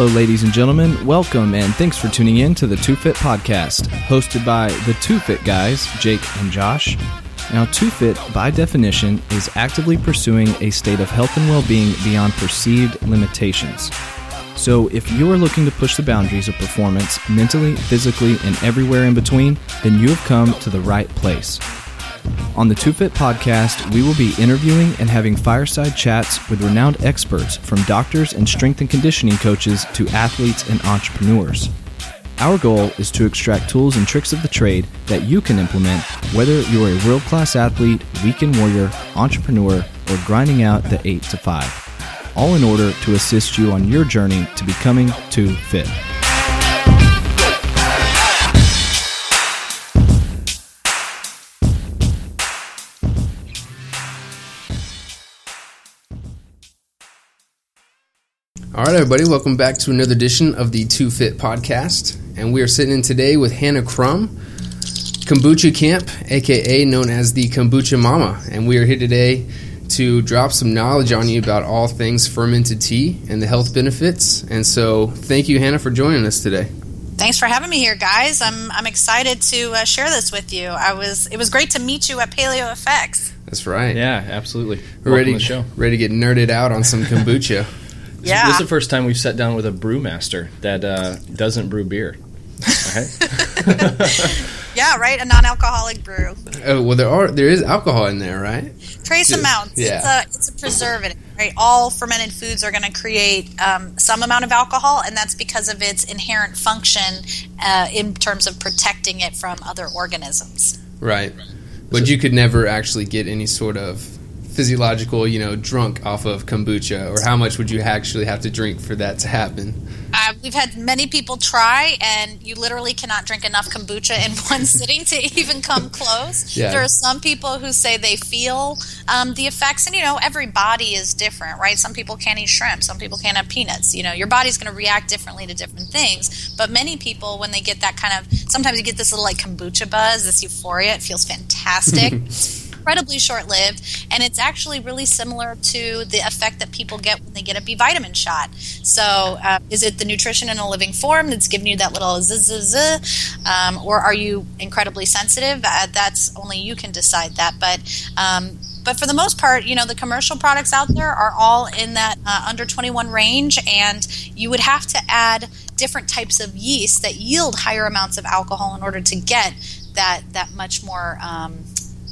Hello, ladies and gentlemen. Welcome and thanks for tuning in to the Two Fit Podcast, hosted by the Two Fit guys, Jake and Josh. Now, Two Fit, by definition, is actively pursuing a state of health and well being beyond perceived limitations. So, if you are looking to push the boundaries of performance mentally, physically, and everywhere in between, then you have come to the right place. On the Two Fit podcast, we will be interviewing and having fireside chats with renowned experts from doctors and strength and conditioning coaches to athletes and entrepreneurs. Our goal is to extract tools and tricks of the trade that you can implement whether you're a world class athlete, weekend warrior, entrepreneur, or grinding out the 8 to 5, all in order to assist you on your journey to becoming Two fit. All right, everybody, welcome back to another edition of the Two Fit Podcast. And we are sitting in today with Hannah Crum, Kombucha Kamp, aka known as the Kombucha Mama. And we are here today to drop some knowledge on you about all things fermented tea and the health benefits. And so, thank you, Hannah, for joining us today. Thanks for having me here, guys. I'm I'm excited to uh, share this with you. I was it was great to meet you at Paleo FX. That's right. Yeah, absolutely. We're ready, to ready to get nerded out on some kombucha. yeah. This is the first time we've sat down with a brewmaster that uh, doesn't brew beer. yeah, right. A non-alcoholic brew. Oh well, there are there is alcohol in there, right? Trace Just- amounts. yeah. It's a it's a preservative. Right. All fermented foods are going to create um, some amount of alcohol, and that's because of its inherent function uh, in terms of protecting it from other organisms. Right. But you could never actually get any sort of physiological, you know, drunk off of kombucha, or how much would you actually have to drink for that to happen? Uh, we've had many people try, and you literally cannot drink enough kombucha in one sitting to even come close. Yeah. There are some people who say they feel um, the effects, and you know, every body is different, right? Some people can't eat shrimp, some people can't have peanuts. You know, your body's going to react differently to different things. But many people, when they get that kind of, sometimes you get this little like kombucha buzz, this euphoria. It feels fantastic. incredibly short lived, and it's actually really similar to the effect that people get when they get a B vitamin shot. So, uh, is it the nutrition in a living form that's giving you that little zzz, zzz, um, or are you incredibly sensitive? Uh, that's only you can decide that. But um, but for the most part, you know, the commercial products out there are all in that uh, under 21 range, and you would have to add different types of yeast that yield higher amounts of alcohol in order to get that that much more. Um,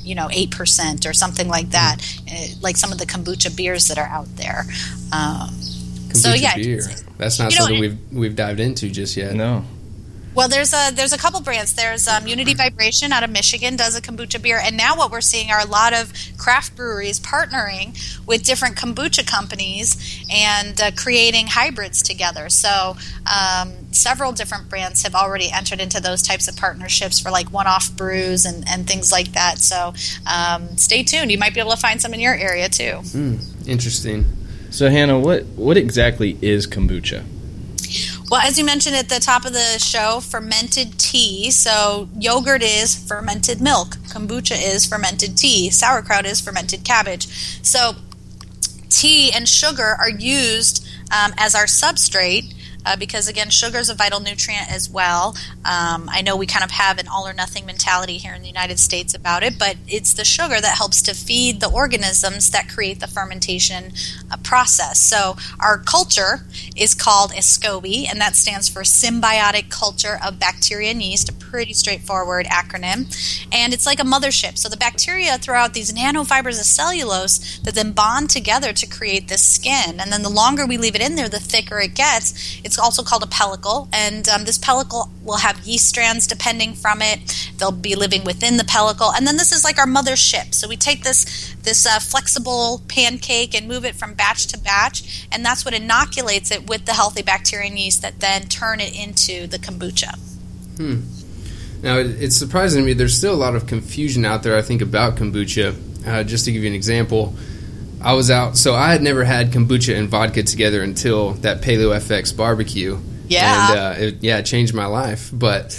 you know, eight percent or something like that, uh, like some of the kombucha beers that are out there. Um, so yeah, beer. That's not You know, something and- we've we've dived into just yet. No. Well, there's a there's a couple brands. There's um, Unity Vibration out of Michigan does a kombucha beer, and now what we're seeing are a lot of craft breweries partnering with different kombucha companies and uh, creating hybrids together. So um, several different brands have already entered into those types of partnerships for like one-off brews and, and things like that. So um, stay tuned. You might be able to find some in your area too. Interesting. So Hannah, what what exactly is kombucha? Well, as you mentioned at the top of the show, fermented tea. So, yogurt is fermented milk, kombucha is fermented tea, sauerkraut is fermented cabbage. So, tea and sugar are used um, as our substrate. Uh, because again, sugar is a vital nutrient as well. Um, I know we kind of have an all or nothing mentality here in the United States about it, but it's the sugar that helps to feed the organisms that create the fermentation uh, process. So, our culture is called SCOBY, and that stands for Symbiotic Culture of Bacteria and Yeast, a pretty straightforward acronym. And it's like a mothership. So, the bacteria throw out these nanofibers of cellulose that then bond together to create this skin. And then the longer we leave it in there, the thicker it gets. It's also called a pellicle, and um, this pellicle will have yeast strands depending from it. They'll be living within the pellicle, and then this is like our mothership. So we take this this uh, flexible pancake and move it from batch to batch, and that's what inoculates it with the healthy bacteria and yeast that then turn it into the kombucha. Hmm. Now, it, it's surprising to me. There's still a lot of confusion out there. I think about kombucha. Uh, just to give you an example, I was out, so I had never had kombucha and vodka together until that Paleo FX barbecue. Yeah. and uh, it, yeah, it changed my life. But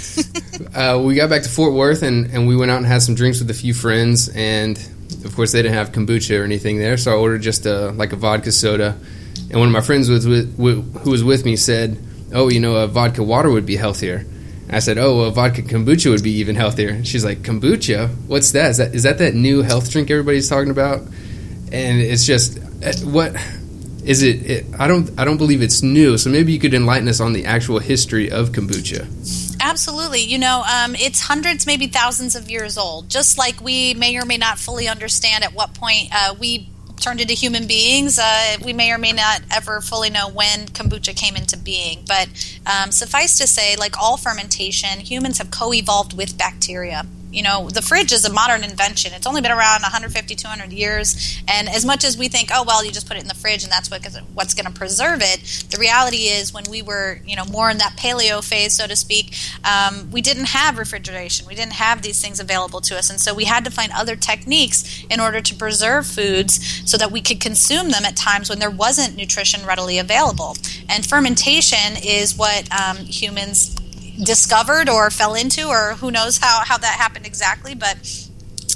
uh, we got back to Fort Worth and, and we went out and had some drinks with a few friends, and of course they didn't have kombucha or anything there, so I ordered just a like a vodka soda. and one of my friends was with, who was with me said, "Oh, you know, a vodka water would be healthier." I said, "Oh, well, vodka kombucha would be even healthier." She's like, "Kombucha? What's that? Is that is that that new health drink everybody's talking about?" And it's just uh, what is it, it? I don't I don't believe it's new. So maybe you could enlighten us on the actual history of kombucha. Absolutely. You know, um, it's hundreds, maybe thousands of years old. Just like we may or may not fully understand at what point uh, we turned into human beings. Uh, we may or may not ever fully know when kombucha came into being, but um, suffice to say, like all fermentation, humans have co evolved with bacteria you know the fridge is a modern invention. It's only been around 150 200 years. And as much as we think oh well you just put it in the fridge and that's what, what's going to preserve it the reality is when we were you know more in that paleo phase so to speak um, we didn't have refrigeration. We didn't have these things available to us. And so we had to find other techniques in order to preserve foods so that we could consume them at times when there wasn't nutrition readily available. And fermentation is what um, humans discovered or fell into, or who knows how, how that happened exactly. But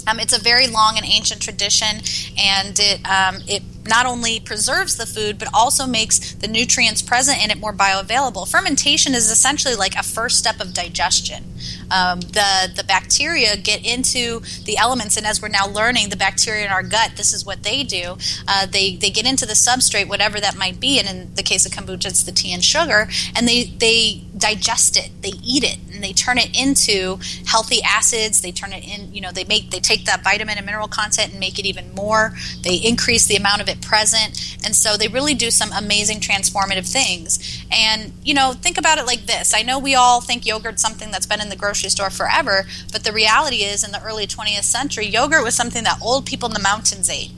um, it's a very long and ancient tradition, and it um, it not only preserves the food but also makes the nutrients present in it more bioavailable. Fermentation is essentially like a first step of digestion. Um, the the bacteria get into the elements, and as we're now learning, the bacteria in our gut, this is what they do. Uh, they they get into the substrate, whatever that might be, and in the case of kombucha, it's the tea and sugar, and they they digest it, they eat it, they turn it into healthy acids. They turn it in, you know, they make they take that vitamin and mineral content and make it even more. They increase the amount of it present, and so they really do some amazing transformative things. And you know, think about it like this: I know we all think yogurt's something that's been in the grocery store forever, but the reality is, in the early 20th century, yogurt was something that old people in the mountains ate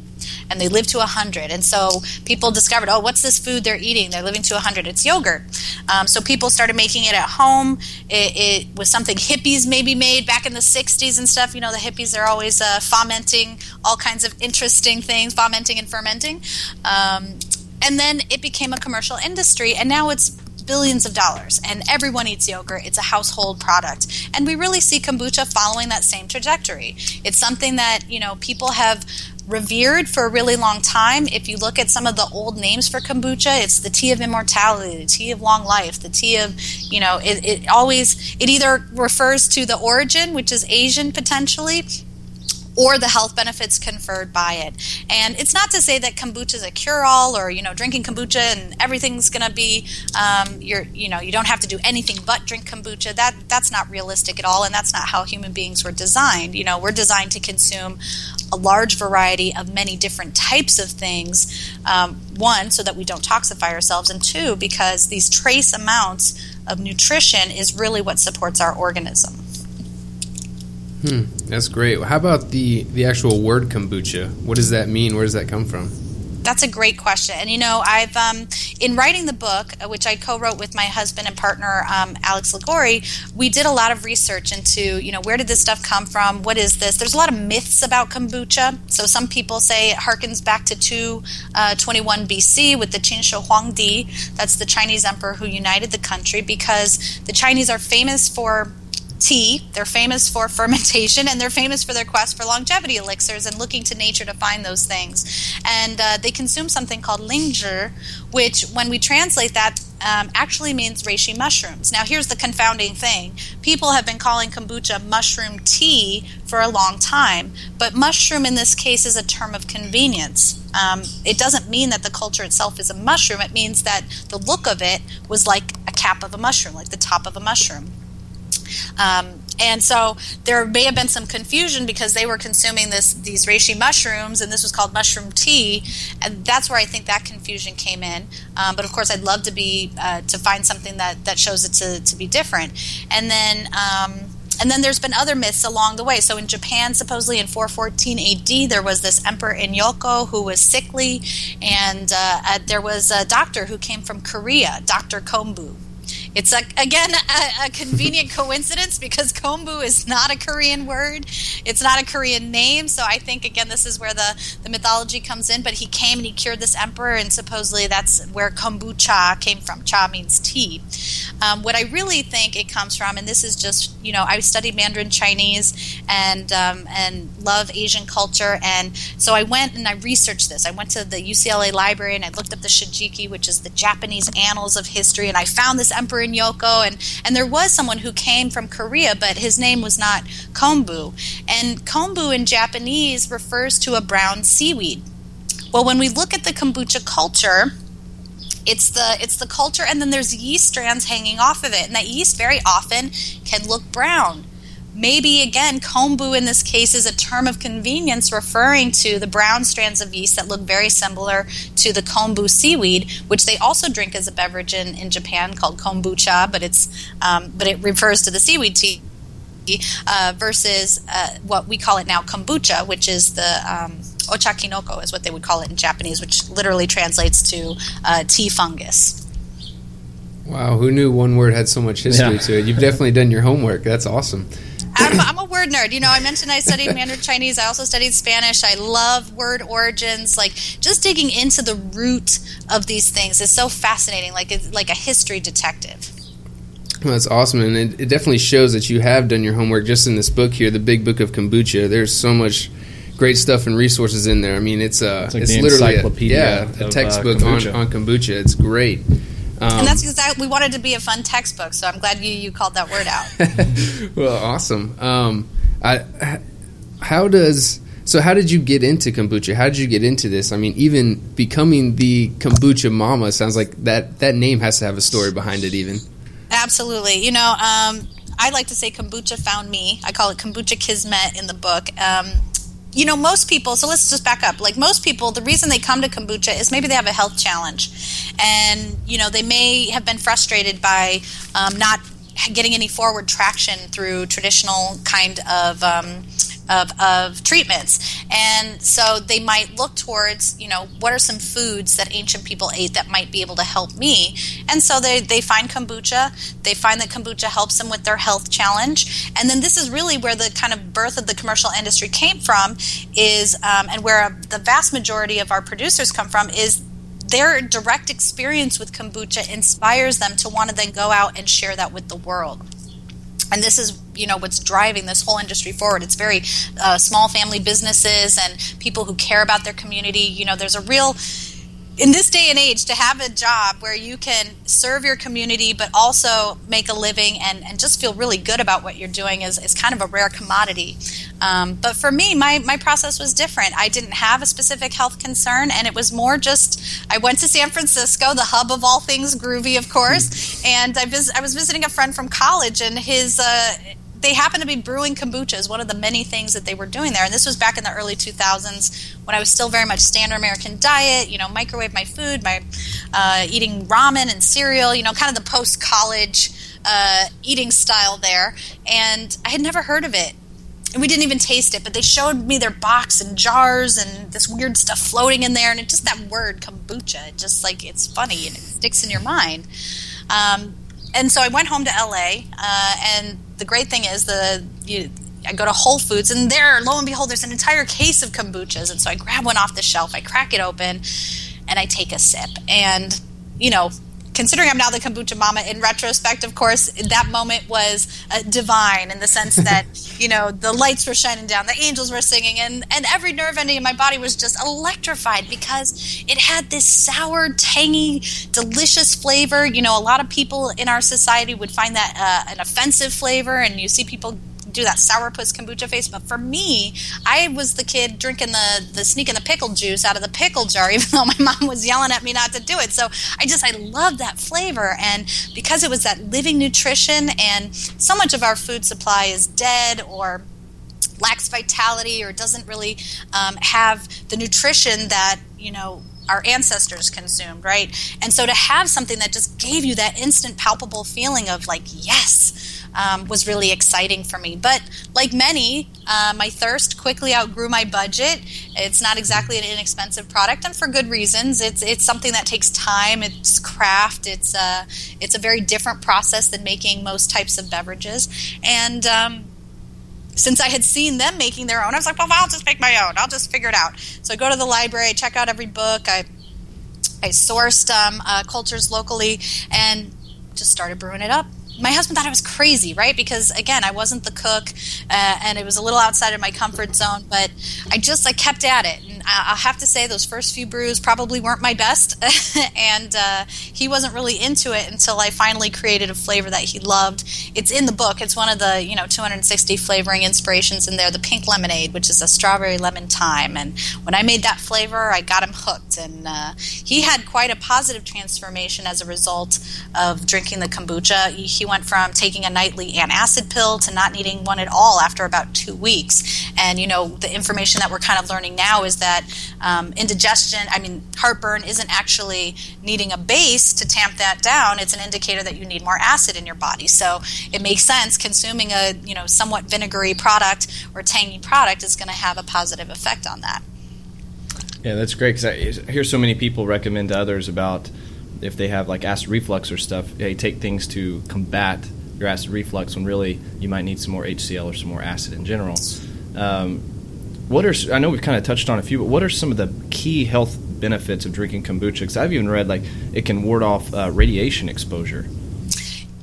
and they live to 100 and so people discovered oh what's this food they're eating? They're living to 100 it's yogurt. Um, so people started making it at home. It, it, was something hippies maybe made back in the 60s and stuff. You know the hippies are always uh, fomenting all kinds of interesting things fomenting and fermenting. Um, and then it became a commercial industry and now it's billions of dollars and everyone eats yogurt. It's a household product. And we really see kombucha following that same trajectory. It's something that you know people have revered for a really long time. If you look at some of the old names for kombucha, it's the tea of immortality, the tea of long life, the tea of, you know, it, it always, it either refers to the origin, which is Asian potentially, or the health benefits conferred by it. And it's not to say that kombucha is a cure-all, or you know, drinking kombucha and everything's going to be, um, you're, you know, you don't have to do anything but drink kombucha. That that's not realistic at all, and that's not how human beings were designed. You know, we're designed to consume a large variety of many different types of things. Um, one, so that we don't toxify ourselves, and two, because these trace amounts of nutrition is really what supports our organism. Hmm, that's great. How about the the actual word kombucha? What does that mean? Where does that come from? That's a great question. And you know, I've um, in writing the book, uh, which I co-wrote with my husband and partner um, Alex LaGory, we did a lot of research into you know where did this stuff come from? What is this? There's a lot of myths about kombucha. So some people say it harkens back to 221 uh, BC with the Qin Huangdi. That's the Chinese emperor who united the country because the Chinese are famous for tea. They're famous for fermentation and they're famous for their quest for longevity elixirs and looking to nature to find those things. And uh, they consume something called lingzhi, which, when we translate that, um, actually means reishi mushrooms. Now, here's the confounding thing people have been calling kombucha mushroom tea for a long time, but mushroom in this case is a term of convenience. Um, it doesn't mean that the culture itself is a mushroom, it means that the look of it was like a cap of a mushroom, like the top of a mushroom. Um, and so there may have been some confusion because they were consuming this these reishi mushrooms, and this was called mushroom tea, and that's where I think that confusion came in. Um, but of course, I'd love to be uh, to find something that that shows it to to be different. And then. Um, and then there's been other myths along the way. So in Japan, supposedly in 414 AD, there was this Emperor Inyoko who was sickly, and uh, there was a doctor who came from Korea, Dr. Kombu, It's a, again a, a convenient coincidence because kombu is not a Korean word. It's not a Korean name. So I think again this is where the, the mythology comes in. But he came and he cured this emperor, and supposedly that's where kombucha came from. Cha means tea. Um, what I really think it comes from, and this is just you know I studied Mandarin Chinese and um, and love Asian culture, and so I went and I researched this. I went to the UCLA library and I looked up the Shijiki, which is the Japanese annals of history, and I found this emperor in Yoko, and and there was someone who came from Korea, but his name was not kombu, and kombu in Japanese refers to a brown seaweed. Well, when we look at the kombucha culture it's the it's the culture and then there's yeast strands hanging off of it and that yeast very often can look brown maybe again kombu in this case is a term of convenience referring to the brown strands of yeast that look very similar to the kombu seaweed which they also drink as a beverage in, in japan called kombucha but it's um, but it refers to the seaweed tea uh, versus uh, what we call it now kombucha which is the um, ochakinoko is what they would call it in Japanese, which literally translates to uh, tea fungus. Wow, who knew one word had so much history yeah. to it? You've definitely done your homework. That's awesome. I'm, I'm, a word nerd. You know, I mentioned I studied Mandarin Chinese. I also studied Spanish. I love word origins. Like just digging into the root of these things is so fascinating. Like it's like a history detective. Well, that's awesome, and it, it definitely shows that you have done your homework. Just in this book here, the Big Book of Kombucha, there's so much great stuff and resources in there. I mean, it's uh, it's, like it's literally a, yeah, a uh, textbook uh, on, on kombucha. It's great. Um, and that's because we wanted to be a fun textbook, so I'm glad you, you called that word out. well, awesome. Um, I, how does so? How did you get into kombucha? How did you get into this? I mean, even becoming the kombucha mama sounds like that. That name has to have a story behind it, even. Absolutely. You know, um, I like to say kombucha found me. I call it kombucha kismet in the book. Um, you know, most people, so let's just back up. Like most people, the reason they come to kombucha is maybe they have a health challenge. And, you know, they may have been frustrated by um, not getting any forward traction through traditional kind of um, of, of treatments. And so they might look towards, you know, what are some foods that ancient people ate that might be able to help me? And so they, they find kombucha. They find that kombucha helps them with their health challenge. And then this is really where the kind of birth of the commercial industry came from is, um, and where the vast majority of our producers come from is their direct experience with kombucha inspires them to want to then go out and share that with the world and this is you know what's driving this whole industry forward. It's very uh, small family businesses and people who care about their community. You know there's a real in this day and age to have a job where you can serve your community but also make a living and, and just feel really good about what you're doing is, is kind of a rare commodity. Um, but for me my, my process was different. I didn't have a specific health concern and it was more just i went to san francisco the hub of all things groovy of course and i, vis- I was visiting a friend from college and his uh, they happened to be brewing kombucha as one of the many things that they were doing there. And this was back in the early 2000s when I was still very much standard American diet, you know, microwave my food, my uh, eating ramen and cereal, you know, kind of the post college uh, eating style there. And I had never heard of it. And we didn't even taste it, but they showed me their box and jars and this weird stuff floating in there. And it just that word kombucha, it just like it's funny and it sticks in your mind. Um, and so I went home to LA, uh, and the great thing is the you, I go to Whole Foods and there, lo and behold, there's an entire case of kombuchas, and so I grab one off the shelf, I crack it open, and I take a sip, and you know considering I'm now the kombucha mama, in retrospect, of course, that moment was uh, divine in the sense that you know the lights were shining down, the angels were singing, and and every nerve ending in my body was just electrified because it had this sour, tangy, delicious flavor. You know, a lot of people in our society would find that uh, an offensive flavor, and you see people do that sourpuss kombucha face. But for me, I was the kid drinking the the sneaking the pickle juice out of the pickle jar, even though my mom was yelling at me not to do it. So I just I loved that flavor, and because it was that living nutrition, and so much of our food supply is dead or lacks vitality or doesn't really um, have the nutrition that you know our ancestors consumed, right? And so to have something that just gave you that instant palpable feeling of like, yes, um, was really exciting for me. But like many, uh, my thirst quickly outgrew my budget. It's not exactly an inexpensive product, and for good reasons. It's it's something that takes time. It's craft. It's a uh, it's a very different process than making most types of beverages, and um, since I had seen them making their own, I was like, well, I'll just make my own. I'll just figure it out. So I go to the library, check out every book. I I sourced um, uh, cultures locally and just started brewing it up my husband thought I was crazy, right? Because again, I wasn't the cook, uh, and it was a little outside of my comfort zone. But I just I kept at it, and I'll have to say those first few brews probably weren't my best, and uh, he wasn't really into it until I finally created a flavor that he loved. It's in the book. It's one of the you know 260 flavoring inspirations in there. The pink lemonade, which is a strawberry lemon thyme, and when I made that flavor, I got him hooked, and uh, he had quite a positive transformation as a result of drinking the kombucha. He went from taking a nightly antacid pill to not needing one at all after about two weeks. And, you know, the information that we're kind of learning now is that um, indigestion, I mean, heartburn isn't actually needing a base to tamp that down. It's an indicator that you need more acid in your body. So it makes sense consuming a, you know, somewhat vinegary product or tangy product is going to have a positive effect on that. Yeah, that's great because I hear so many people recommend to others about if they have like acid reflux or stuff, they take things to combat your acid reflux when really you might need some more HCl or some more acid in general. Um, what are I know we've kind of touched on a few, but what are some of the key health benefits of drinking kombucha? Because I've even read like it can ward off uh, radiation exposure.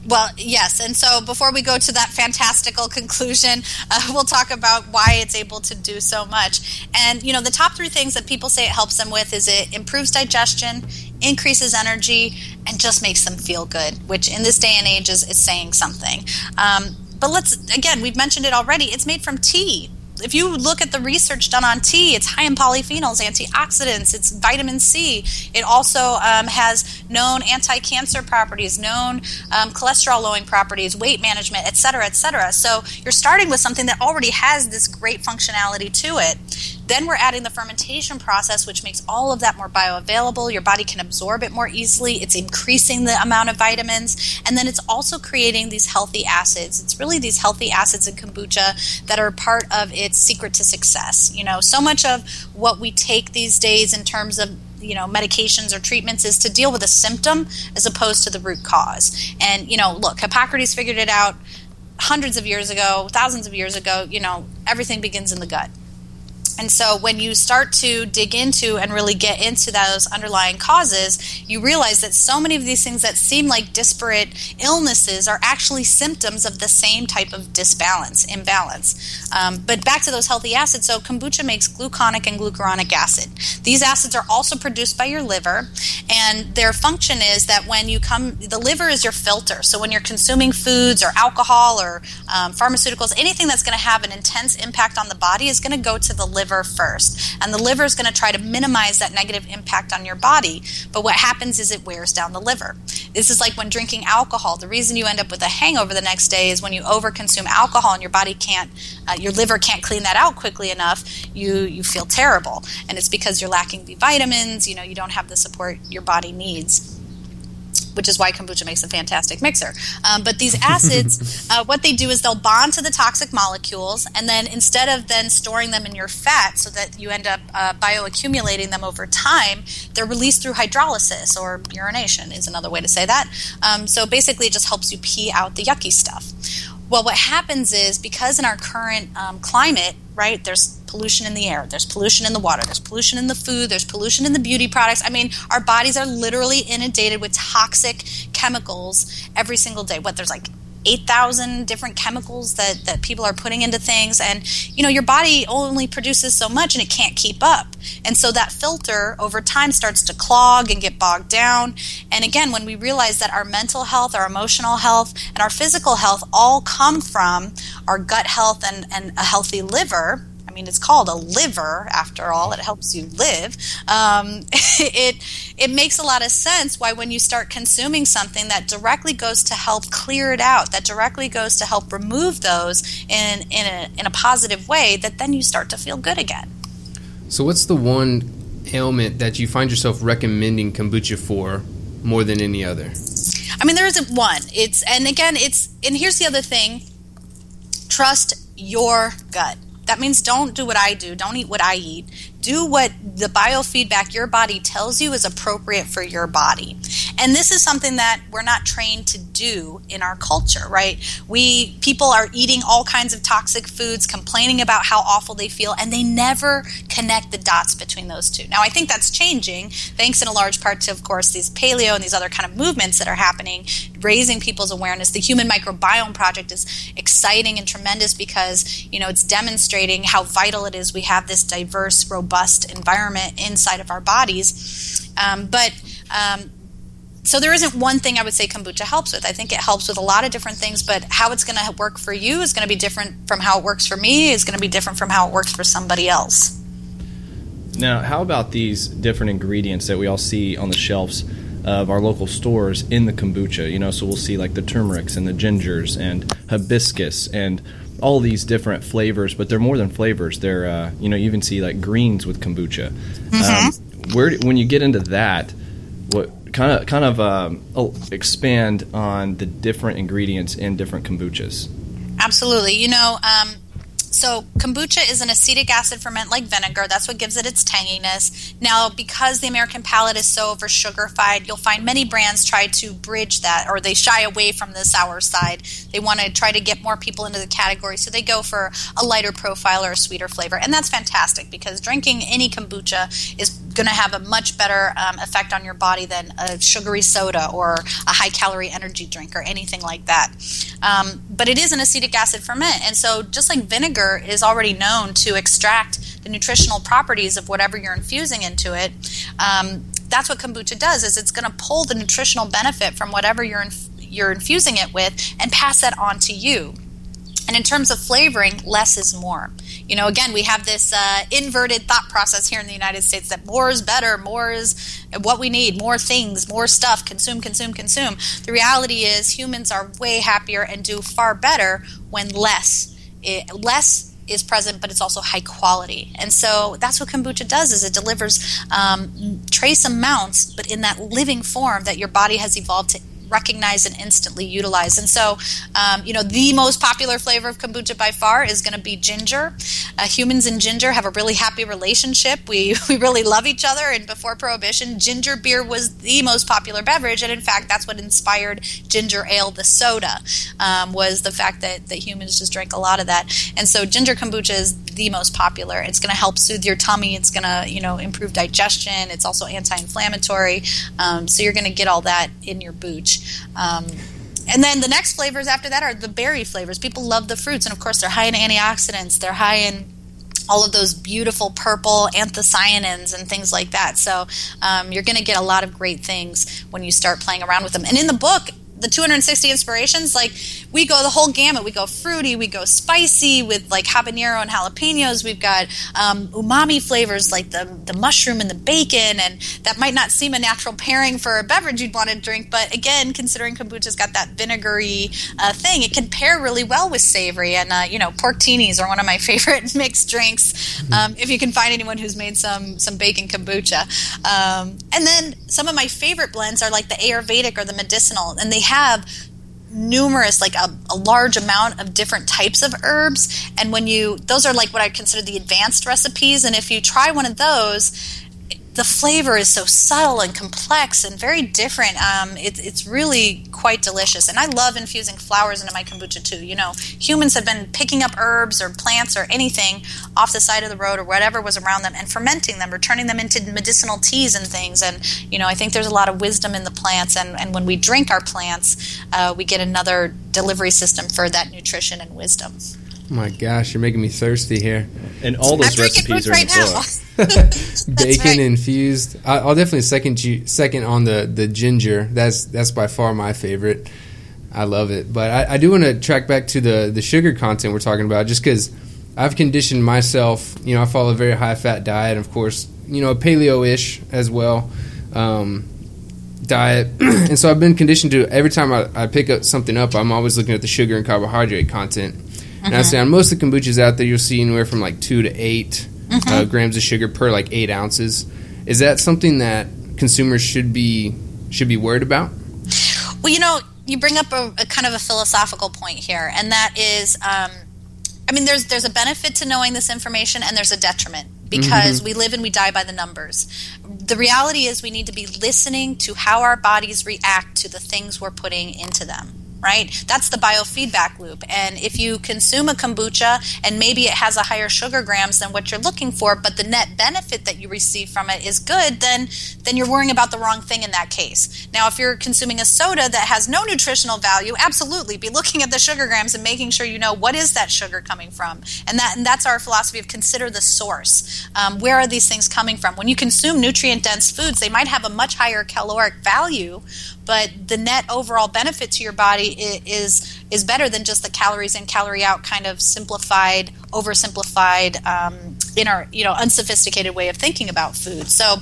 Well, yes. And so before we go to that fantastical conclusion, uh, we'll talk about why it's able to do so much. And, you know, the top three things that people say it helps them with is it improves digestion, increases energy, and just makes them feel good, which in this day and age is, is saying something. Um, but let's, again, we've mentioned it already. It's made from tea if you look at the research done on tea, it's high in polyphenols, antioxidants, it's vitamin C. It also um, has known anti-cancer properties, known um, cholesterol-lowering properties, weight management, et cetera, et cetera. So you're starting with something that already has this great functionality to it. Then we're adding the fermentation process, which makes all of that more bioavailable. Your body can absorb it more easily. It's increasing the amount of vitamins. And then it's also creating these healthy acids. It's really these healthy acids in kombucha that are part of its secret to success. You know, so much of what we take these days in terms of you know medications or treatments is to deal with a symptom as opposed to the root cause and you know look hippocrates figured it out hundreds of years ago thousands of years ago you know everything begins in the gut and so when you start to dig into and really get into those underlying causes, you realize that so many of these things that seem like disparate illnesses are actually symptoms of the same type of disbalance, imbalance. Um, but back to those healthy acids. So kombucha makes gluconic and glucuronic acid. These acids are also produced by your liver, and their function is that when you come, the liver is your filter. So when you're consuming foods or alcohol or um, pharmaceuticals, anything that's going to have an intense impact on the body is going to go to the liver liver first. And the liver is going to try to minimize that negative impact on your body. But what happens is it wears down the liver. This is like when drinking alcohol. The reason you end up with a hangover the next day is when you overconsume alcohol and your body can't, uh, your liver can't clean that out quickly enough. You you feel terrible, and it's because you're lacking the vitamins. You know, you don't have the support your body needs which is why kombucha makes a fantastic mixer. Um, but these acids, uh, what they do is they'll bond to the toxic molecules, and then instead of then storing them in your fat so that you end up uh, bioaccumulating them over time, they're released through hydrolysis or urination is another way to say that. Um, so basically, it just helps you pee out the yucky stuff. Well, what happens is because in our current um, climate, right, there's pollution in the air, there's pollution in the water, there's pollution in the food, there's pollution in the beauty products. I mean, our bodies are literally inundated with toxic chemicals every single day. What there's like 8,000 different chemicals that, that people are putting into things. And, you know, your body only produces so much and it can't keep up. And so that filter over time starts to clog and get bogged down. And again, when we realize that our mental health, our emotional health, and our physical health all come from our gut health and, and a healthy liver, I mean, it's called a liver after all. It helps you live. Um, it it makes a lot of sense why when you start consuming something that directly goes to help clear it out, that directly goes to help remove those in in a, in a positive way, that then you start to feel good again. So, what's the one ailment that you find yourself recommending kombucha for more than any other? I mean, there isn't one. It's and again, it's and here's the other thing: trust your gut. That means don't do what I do. Don't eat what I eat. Do what the biofeedback your body tells you is appropriate for your body. And this is something that we're not trained to do in our culture, right? We people are eating all kinds of toxic foods, complaining about how awful they feel, and they never connect the dots between those two. Now, I think that's changing, thanks in a large part to, of course, these paleo and these other kind of movements that are happening, raising people's awareness. The Human Microbiome Project is exciting and tremendous because you know it's demonstrating how vital it is we have this diverse, robust environment inside of our bodies. Um, but um, so there isn't one thing I would say kombucha helps with. I think it helps with a lot of different things, but how it's going to work for you is going to be different from how it works for me. Is going to be different from how it works for somebody else. Now, how about these different ingredients that we all see on the shelves of our local stores in the kombucha? You know, so we'll see like the turmerics and the gingers and hibiscus and all these different flavors, but they're more than flavors. They're uh, you know you even see like greens with kombucha. Mm-hmm. Um, where when you get into that, what kind of kind of um, oh, expand on the different ingredients in different kombuchas? Absolutely. You know, um, so kombucha is an acetic acid ferment like vinegar. That's what gives it its tanginess. Now, because the American palate is so over sugarified, you'll find many brands try to bridge that or they shy away from the sour side. They want to try to get more people into the category, so they go for a lighter profile or a sweeter flavor. And that's fantastic because drinking any kombucha is going to have a much better um, effect on your body than a sugary soda or a high calorie energy drink or anything like that. Um, but it is an acetic acid ferment, and so just like vinegar is already known to extract the nutritional properties of whatever you're infusing into it. Um, that's what kombucha does is it's going to pull the nutritional benefit from whatever you're inf- you're infusing it with and pass that on to you. And in terms of flavoring, less is more. You know, again, we have this uh, inverted thought process here in the United States that more is better, more is what we need, more things, more stuff, consume, consume, consume. The reality is humans are way happier and do far better when less it, less is present, but it's also high quality. And so that's what kombucha does: is it delivers um, trace amounts, but in that living form that your body has evolved to recognize and instantly utilize. And so, um, you know, the most popular flavor of kombucha by far is going to be ginger. Uh, humans and ginger have a really happy relationship. We, we really love each other. And before Prohibition, ginger beer was the most popular beverage. And in fact, that's what inspired ginger ale, the soda, um, was the fact that, that humans just drank a lot of that. And so, ginger kombucha is the most popular. It's going to help soothe your tummy. It's going to, you know, improve digestion. It's also anti-inflammatory. Um, so you're going to get all that in your booch. Um, and then the next flavors after that are the berry flavors. People love the fruits, and of course, they're high in antioxidants. They're high in all of those beautiful purple anthocyanins and things like that. So um, you're going to get a lot of great things when you start playing around with them. And in the book, the 260 inspirations, like we go the whole gamut. We go fruity, we go spicy with like habanero and jalapenos. We've got um, umami flavors like the the mushroom and the bacon, and that might not seem a natural pairing for a beverage you'd want to drink, but again, considering kombucha's got that vinegary uh, thing, it can pair really well with savory. And uh, you know, pork teenies are one of my favorite mixed drinks. Mm-hmm. Um, if you can find anyone who's made some some bacon kombucha, um, and then some of my favorite blends are like the Ayurvedic or the medicinal, and they have numerous like a, a, large amount of different types of herbs. And when you those are like what i consider the advanced recipes. And if you try one of those the flavor is so subtle and complex and very different. Um, it, it's really quite delicious. And I love infusing flowers into my kombucha too. You know, humans have been picking up herbs or plants or anything off the side of the road or whatever was around them and fermenting them or turning them into medicinal teas and things. And, you know, I think there's a lot of wisdom in the plants. And, and when we drink our plants, uh, we get another delivery system for that nutrition and wisdom. Oh my gosh, you're making me thirsty here. And all those recipes are right in the book. bacon right. infused. I'll definitely second you, second on the the ginger. That's that's by far my favorite. I love it, but I, I do want to track back to the the sugar content we're talking about, just because I've conditioned myself. You know, I follow a very high fat diet, and of course, you know, a paleo ish as well. Um, diet and so i've been conditioned to every time I, I, pick up something up i'm always looking at the sugar and carbohydrate content i say on most of the kombuchas out there you'll see anywhere from like two to eight mm-hmm. uh, grams of sugar per like eight ounces. Is that something that consumers should be should be worried about? Well, you know, you bring up a, a kind of a philosophical point here, and that is, um, I mean, there's there's a benefit to knowing this information, and there's a detriment because mm-hmm. we live and we die by the numbers. The reality is, we need to be listening to how our bodies react to the things we're putting into them right? That's the biofeedback loop. And if you consume a kombucha and maybe it has a higher sugar grams than what you're looking for, but the net benefit that you receive from it is good, then then you're worrying about the wrong thing in that case. Now, if you're consuming a soda that has no nutritional value, absolutely be looking at the sugar grams and making sure you know what is that sugar coming from. And that and that's our philosophy of consider the source. Um, where are these things coming from? When you consume nutrient dense foods, they might have a much higher caloric value, but the net overall benefit to your body is is better than just the calories in calorie out kind of simplified oversimplified um, in our you know unsophisticated way of thinking about food so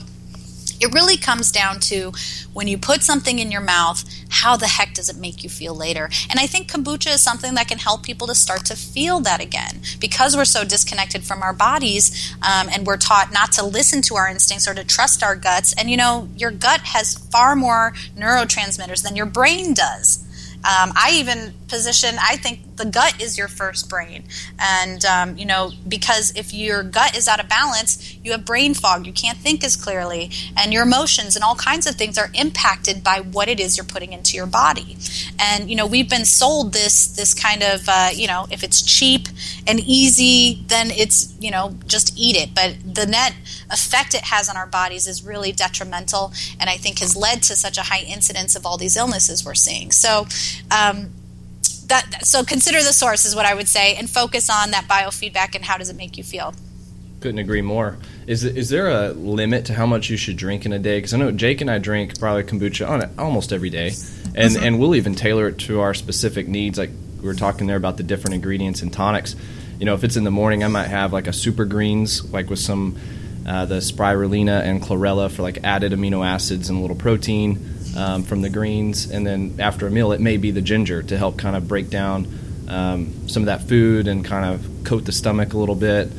it really comes down to when you put something in your mouth, how the heck does it make you feel later? And I think kombucha is something that can help people to start to feel that again. Because we're so disconnected from our bodies um, and we're taught not to listen to our instincts or to trust our guts. And you know, your gut has far more neurotransmitters than your brain does. Um, I even position, I think the gut is your first brain. And, um, you know, because if your gut is out of balance, you have brain fog, you can't think as clearly, and your emotions and all kinds of things are impacted by what it is you're putting into your body. And, you know, we've been sold this, this kind of, uh, you know, if it's cheap and easy, then it's, you know, just eat it. But the net effect it has on our bodies is really detrimental and I think has led to such a high incidence of all these illnesses we're seeing. So, um, that, so consider the source is what I would say, and focus on that biofeedback and how does it make you feel. Couldn't agree more. Is is there a limit to how much you should drink in a day? Because I know Jake and I drink probably kombucha on it almost every day, and mm-hmm. and we'll even tailor it to our specific needs. Like we were talking there about the different ingredients and tonics. You know, if it's in the morning, I might have like a super greens, like with some uh, the spirulina and chlorella for like added amino acids and a little protein um, from the greens, and then after a meal, it may be the ginger to help kind of break down um, some of that food and kind of coat the stomach a little bit.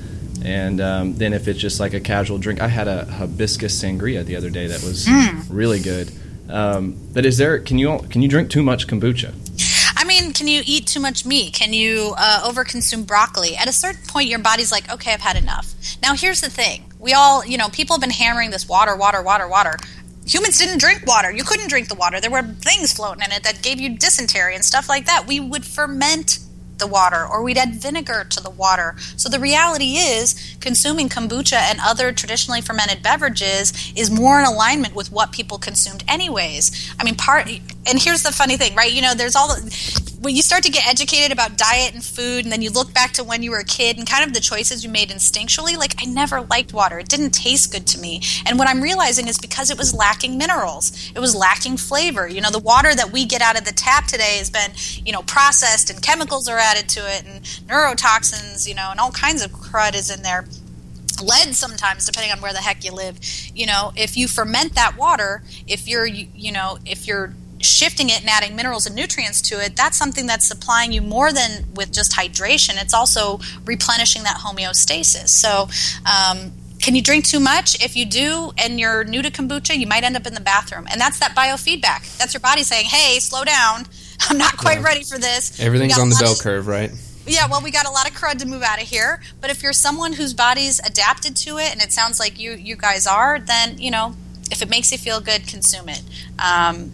And um, then if it's just like a casual drink, I had a hibiscus sangria the other day that was mm. really good. Um, but is there can you can you drink too much kombucha? I mean, can you eat too much meat? Can you uh, overconsume broccoli? At a certain point, your body's like, okay, I've had enough. Now, here's the thing: we all, you know, people have been hammering this water, water, water, water humans didn't drink water. You couldn't drink the water. There were things floating in it that gave you dysentery and stuff like that. We would ferment the water or we'd add vinegar to the water. So the reality is consuming kombucha and other traditionally fermented beverages is more in alignment with what people consumed anyways. I mean part and here's the funny thing, right? You know, there's all the, when you start to get educated about diet and food and then you look back to when you were a kid and kind of the choices you made instinctually like i never liked water. It didn't taste good to me. And what i'm realizing is because it was lacking minerals it was lacking flavor. You know the water that we get out of the tap today has been you know processed and chemicals are added to it and neurotoxins you know and all kinds of crud is in there. Lead sometimes depending on where the heck you live. You know if you ferment that water if you're you know if you're shifting it and adding minerals and nutrients to it, that's something that's supplying you more than with just hydration. It's also replenishing that homeostasis. So, um, can you drink too much? If you do and you're new to kombucha, you might end up in the bathroom. And that's that biofeedback. That's your body saying, hey, slow down. I'm not quite yeah. ready for this. Everything's on the bell of, curve, right? Yeah, well, we got a lot of crud to move out of here. But if you're someone whose body's adapted to it, and it sounds like you, you guys are, then, you know, if it makes you feel good, consume it. Um,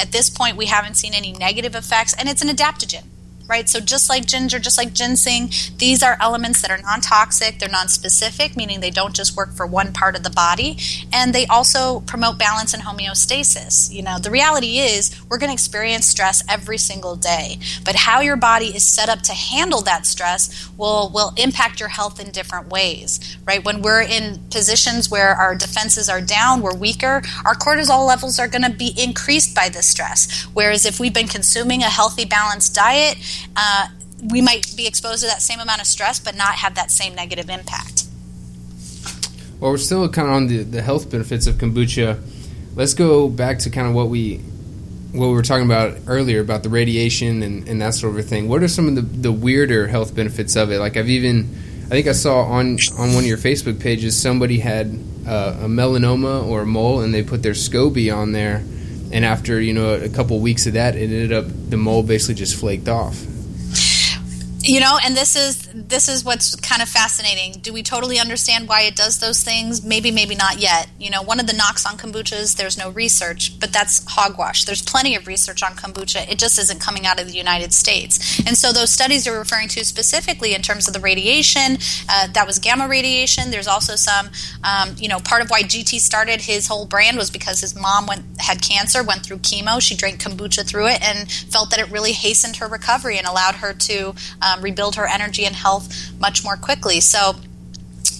at this point, we haven't seen any negative effects, and it's an adaptogen right? So just like ginger, just like ginseng, these are elements that are non-toxic, they're non-specific, meaning they don't just work for one part of the body, and they also promote balance and homeostasis. You know, the reality is we're going to experience stress every single day, but how your body is set up to handle that stress will will impact your health in different ways, right? When we're in positions where our defenses are down, we're weaker, our cortisol levels are going to be increased by this stress. Whereas if we've been consuming a healthy balanced diet, uh, we might be exposed to that same amount of stress but not have that same negative impact. Well, we're still kind of on the, the health benefits of kombucha. Let's go back to kind of what we what we were talking about earlier about the radiation and, and that sort of thing. What are some of the, the weirder health benefits of it? Like I've even I think I saw on on one of your Facebook pages somebody had uh, a melanoma or a mole and they put their SCOBY on there and after you know a couple weeks of that, it ended up the mold basically just flaked off. You know, and this is this is what's kind of fascinating. Do we totally understand why it does those things? Maybe, maybe not yet. You know, one of the knocks on kombuchas, there's no research, but that's hogwash. There's plenty of research on kombucha. It just isn't coming out of the United States. And so those studies you're referring to specifically in terms of the radiation, uh, that was gamma radiation. There's also some, um, you know, part of why GT started his whole brand was because his mom went had cancer, went through chemo. She drank kombucha through it and felt that it really hastened her recovery and allowed her to um, rebuild her energy and health much more quickly. So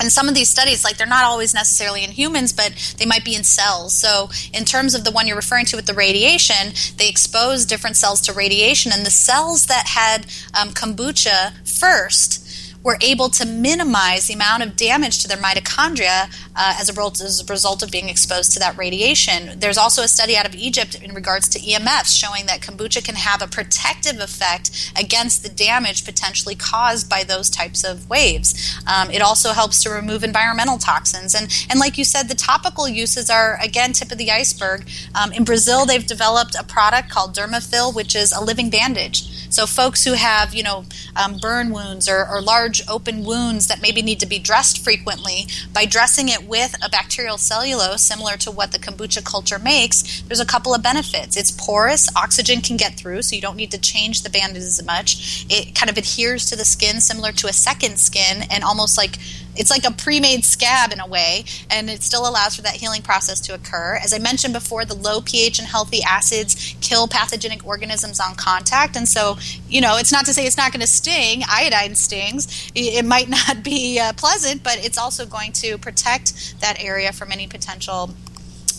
and some of these studies like they're not always necessarily in humans but they might be in cells so in terms of the one you're referring to with the radiation they expose different cells to radiation and the cells that had um, kombucha first were able to minimize the amount of damage to their mitochondria uh, as, a result, as, a result, of being exposed to that radiation. There's also a study out of Egypt in regards to EMFs showing that kombucha can have a protective effect against the damage potentially caused by those types of waves. Um, it also helps to remove environmental toxins. And, and like you said, the topical uses are, again, tip of the iceberg. Um, in Brazil, they've developed a product called Dermafill, which is a living bandage. So folks who have, you know, um, burn wounds or, or large open wounds that maybe need to be dressed frequently, by dressing it with a bacterial cellulose similar to what the kombucha culture makes, there's a couple of benefits. It's porous, oxygen can get through, so you don't need to change the bandages as much. It kind of adheres to the skin similar to a second skin and almost like it's like a pre-made scab in a way and it still allows for that healing process to occur. As i mentioned before the low ph and healthy acids kill pathogenic organisms on contact and so you know it's not to say it's not going to sting iodine stings. It might not be uh, pleasant but it's also going to protect that area from any potential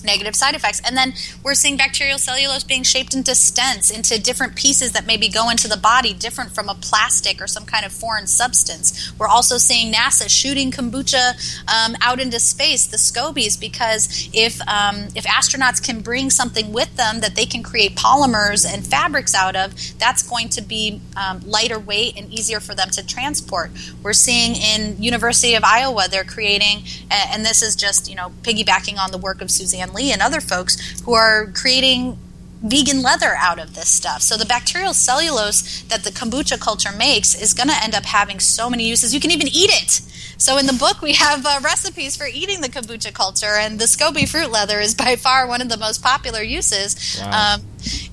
negative side effects. And then we're seeing bacterial cellulose being shaped into stents, into different pieces that maybe go into the body, different from a plastic or some kind of foreign substance. We're also seeing NASA shooting kombucha um, out into space, the scobies, because if um, if astronauts can bring something with them that they can create polymers and fabrics out of, that's going to be um, lighter weight and easier for them to transport. We're seeing in University of Iowa, they're creating, and this is just you know piggybacking on the work of Suzanne Lee and other folks who are creating vegan leather out of this stuff. So the bacterial cellulose that the kombucha culture makes is going to end up having so many uses. You can even eat it. So in the book, we have uh, recipes for eating the kombucha culture, and the SCOBY fruit leather is by far one of the most popular uses. Wow. Um,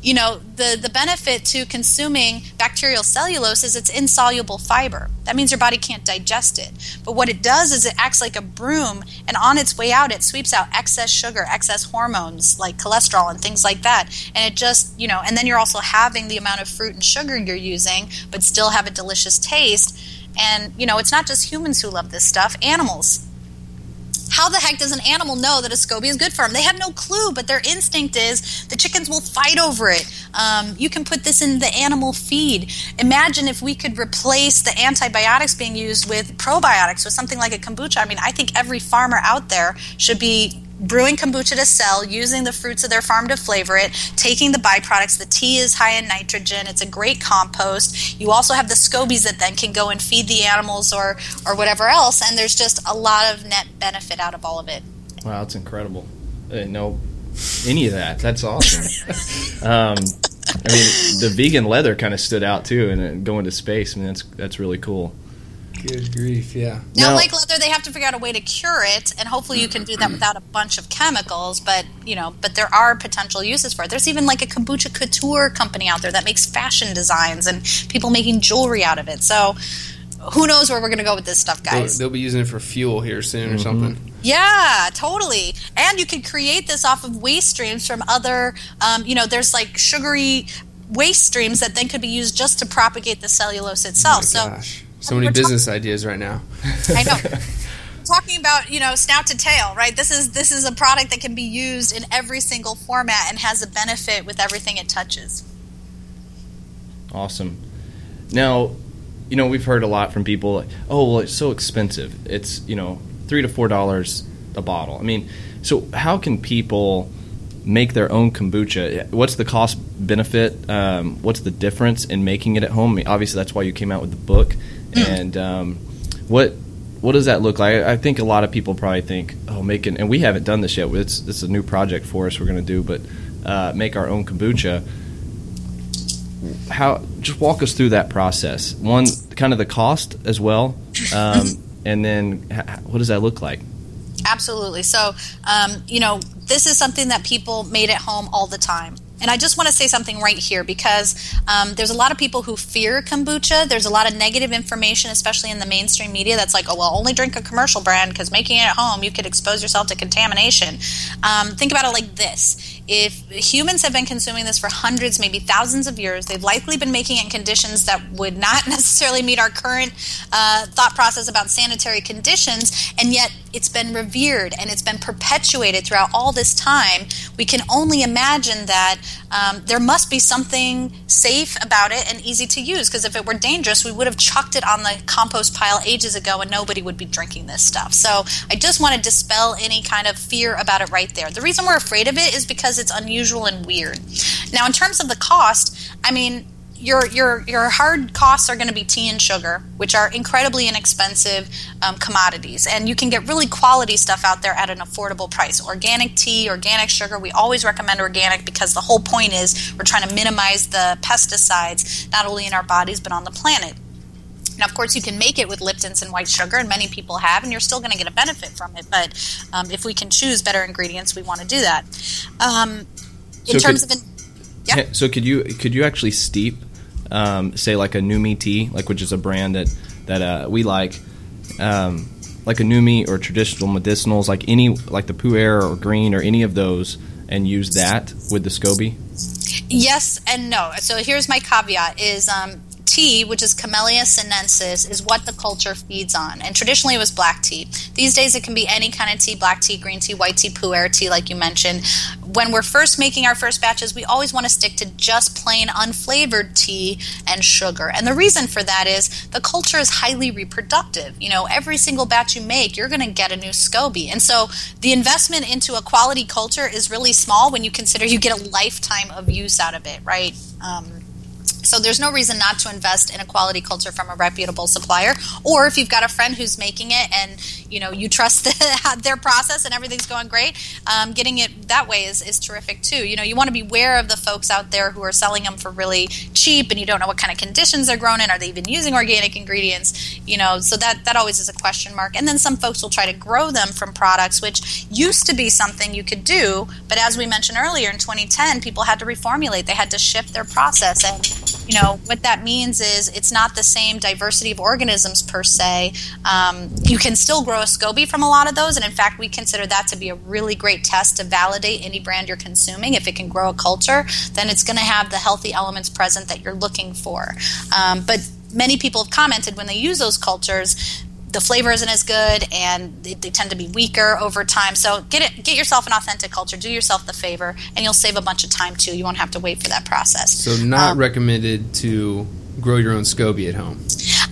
you know, the, the benefit to consuming bacterial cellulose is it's insoluble fiber. That means your body can't digest it. But what it does is it acts like a broom, and on its way out, it sweeps out excess sugar, excess hormones like cholesterol and things like that. And it just, you know, and then you're also having the amount of fruit and sugar you're using, but still have a delicious taste and, you know, it's not just humans who love this stuff, animals. How the heck does an animal know that a SCOBY is good for them? They have no clue, but their instinct is the chickens will fight over it. Um, you can put this in the animal feed. Imagine if we could replace the antibiotics being used with probiotics with something like a kombucha. I mean, I think every farmer out there should be brewing kombucha to sell, using the fruits of their farm to flavor it, taking the byproducts. The tea is high in nitrogen. It's a great compost. You also have the scobies that then can go and feed the animals or or whatever else, and there's just a lot of net benefit out of all of it. Wow, that's incredible. I didn't know any of that. That's awesome. um, I mean, the vegan leather kind of stood out too, and going to space. I mean, that's that's really cool. Good grief, yeah. Now, now, like leather, they have to figure out a way to cure it, and hopefully you can do that without a bunch of chemicals. But you know, but there are potential uses for it. There's even like a kombucha couture company out there that makes fashion designs and people making jewelry out of it. So who knows where we're going to go with this stuff, guys? They'll, they'll, be using it for fuel here soon mm-hmm. or something. Yeah, totally. And you could create this off of waste streams from other. Um, you know, there's like sugary waste streams that then could be used just to propagate the cellulose itself. Oh so. Gosh so many business talking, ideas right now. I know. talking about you know snout to tail, right? This is this is a product that can be used in every single format and has a benefit with everything it touches. Awesome. Now, you know we've heard a lot from people like, oh, well, it's so expensive. It's you know three to four dollars a bottle. I mean, so how can people make their own kombucha. What's the cost benefit? Um, what's the difference in making it at home? I mean, obviously, that's why you came out with the book. And um, what what does that look like? I think a lot of people probably think, oh, making, and we haven't done this yet. It's, it's a new project for us we're going to do, but uh, make our own kombucha. How, just walk us through that process. One, kind of the cost as well, um, and then what does that look like? Absolutely. So, um, you know, this is something that people made at home all the time. And I just want to say something right here because um, there's a lot of people who fear kombucha. There's a lot of negative information, especially in the mainstream media, that's like, oh, well, only drink a commercial brand because making it at home, you could expose yourself to contamination. Um, think about it like this if humans have been consuming this for hundreds, maybe thousands of years, they've likely been making it in conditions that would not necessarily meet our current uh, thought process about sanitary conditions, and yet it's been revered and it's been perpetuated throughout all this time. We can only imagine that um, there must be something safe about it and easy to use, because if it were dangerous, we would have chucked it on the compost pile ages ago and nobody would be drinking this stuff. So I just want to dispel any kind of fear about it right there. The reason we're afraid of it is because it's unusual and weird. Now, in terms of the cost, I mean, your your your hard costs are going to be tea and sugar, which are incredibly inexpensive um, commodities, and you can get really quality stuff out there at an affordable price. Organic tea, organic sugar. We always recommend organic because the whole point is we're trying to minimize the pesticides not only in our bodies but on the planet. Now, of course, you can make it with Lipton's and white sugar, and many people have, and you're still going to get a benefit from it. But um, if we can choose better ingredients, we want to do that. Um, in so terms could, of, in, yeah. So could you could you actually steep, um, say like a Numi tea, like which is a brand that that uh, we like, um, like a Numi or traditional medicinals, like any like the Pu'er or Green or any of those, and use that with the SCOBY? Yes and no. So here's my caveat: is um, tea, which is Camellia sinensis, is what the culture feeds on. And traditionally it was black tea. These days it can be any kind of tea black tea, green tea, white tea, pu'er tea, like you mentioned. When we're first making our first batches, we always want to stick to just plain unflavored tea and sugar. And the reason for that is the culture is highly reproductive. You know, every single batch you make, you're going to get a new SCOBY. And so the investment into a quality culture is really small when you consider you get a lifetime of use out of it, right? Um, so there's no reason not to invest in a quality culture from a reputable supplier. Or if you've got a friend who's making it and you know you trust the, their process and everything's going great, um, getting it that way is, is terrific too. You know you want to be aware of the folks out there who are selling them for really cheap and you don't know what kind of conditions they're grown in. Are they even using organic ingredients? You know, so that that always is a question mark. And then some folks will try to grow them from products which used to be something you could do, but as we mentioned earlier in 2010, people had to reformulate. They had to shift their process and you know what that means is it's not the same diversity of organisms per se. Um, you can still grow a scoby from a lot of those and in fact we consider that to be a really great test to validate any brand you're consuming. If it can grow a culture then it's going to have the healthy elements present that you're looking for. Um, but many people have commented when they use those cultures the flavor isn't as good and they, they, tend to be weaker over time. So get it, get yourself an authentic culture. Do yourself the favor, and you'll save a bunch of time too. You won't have to wait for that process. So not um, recommended to grow your own SCOBY at home.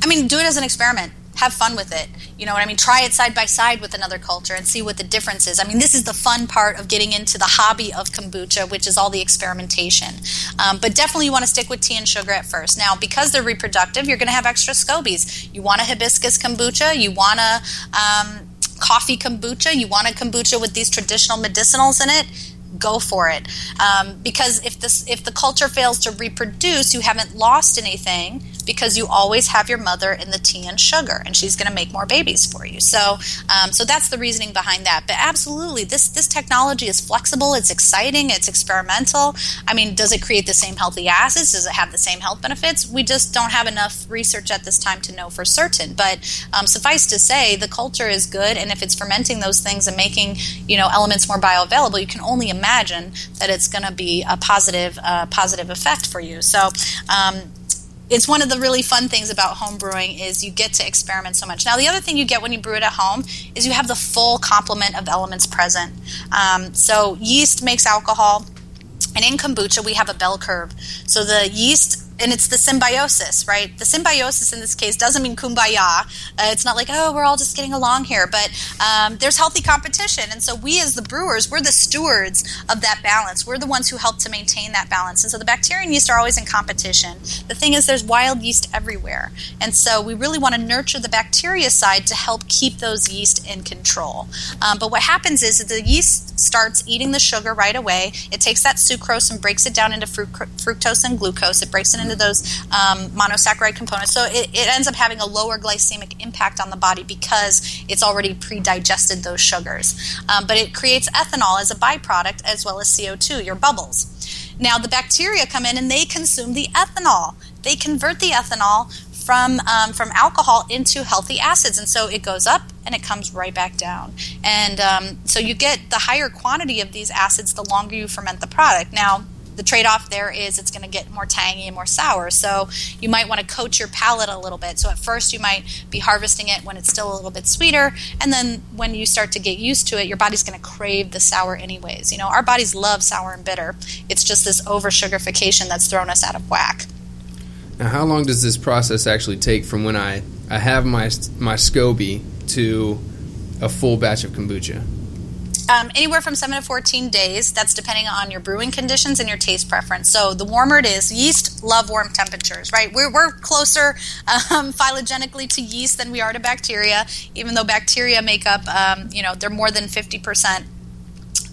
I mean, do it as an experiment have fun with it. You know what I mean? Try it side by side with another culture and see what the difference is. I mean, this is the fun part of getting into the hobby of kombucha, which is all the experimentation. Um, but definitely, you want to stick with tea and sugar at first. Now, because they're reproductive, you're going to have extra scobies. You want a hibiscus kombucha. You want a um, coffee kombucha. You want a kombucha with these traditional medicinals in it go for it um, because if this if the culture fails to reproduce you haven't lost anything because you always have your mother in the tea and sugar, and she's going to make more babies for you. So, um, so that's the reasoning behind that. But absolutely, this this technology is flexible. It's exciting. It's experimental. I mean, does it create the same healthy acids? Does it have the same health benefits? We just don't have enough research at this time to know for certain. But um, suffice to say, the culture is good, and if it's fermenting those things and making you know elements more bioavailable, you can only imagine that it's going to be a positive uh, positive effect for you. So. Um, it's one of the really fun things about home brewing is you get to experiment so much. Now, the other thing you get when you brew it at home is you have the full complement of elements present. Um, so, yeast makes alcohol, and in kombucha we have a bell curve. So the yeast and it's the symbiosis, right? The symbiosis in this case doesn't mean kumbaya. Uh, it's not like, oh, we're all just getting along here, but um, there's healthy competition. And so we, as the brewers, we're the stewards of that balance. We're the ones who help to maintain that balance. And so the bacteria and yeast are always in competition. The thing is, there's wild yeast everywhere. And so we really want to nurture the bacteria side to help keep those yeast in control. Um, but what happens is that the yeast starts eating the sugar right away. It takes that sucrose and breaks it down into fructose and glucose. It breaks it into those um, monosaccharide components. So it, it, ends up having a lower glycemic impact on the body because it's already pre-digested those sugars. Um, but it creates ethanol as a byproduct as well as CO2, your bubbles. Now the bacteria come in and they consume the ethanol. They convert the ethanol from um, from alcohol into healthy acids, and so it goes up and it comes right back down. And um, so you get the higher quantity of these acids the longer you ferment the product. Now the trade-off there is it's going to get more tangy and more sour. So you might want to coat your palate a little bit. So at first you might be harvesting it when it's still a little bit sweeter and then when you start to get used to it your body's going to crave the sour anyways. You know our bodies love sour and bitter. It's just this over sugarification that's thrown us out of whack. Now how long does this process actually take from when i i have my my scoby to a full batch of kombucha um, anywhere from 7 to 14 days. That's depending on your brewing conditions and your taste preference. So the warmer it is, yeast love warm temperatures, right? We're, we're closer um, phylogenetically to yeast than we are to bacteria, even though bacteria make up, um, you know, they're more than 50%.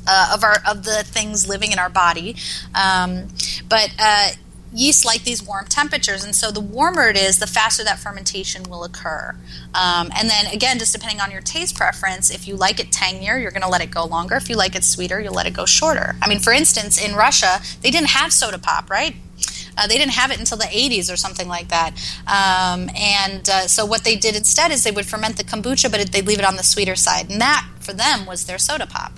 Uh, of our of the things living in our body, um, but uh, yeast like these warm temperatures, and so the warmer it is, the faster that fermentation will occur. Um, and then again, just depending on your taste preference, if you like it tangier, you're going to let it go longer. If you like it sweeter, you'll let it go shorter. I mean, for instance, in Russia, they didn't have soda pop, right? Uh, they didn't have it until the 80s or something like that. Um, and uh, so what they did instead is they would ferment the kombucha, but they'd leave it on the sweeter side. And that, for them, was their soda pop.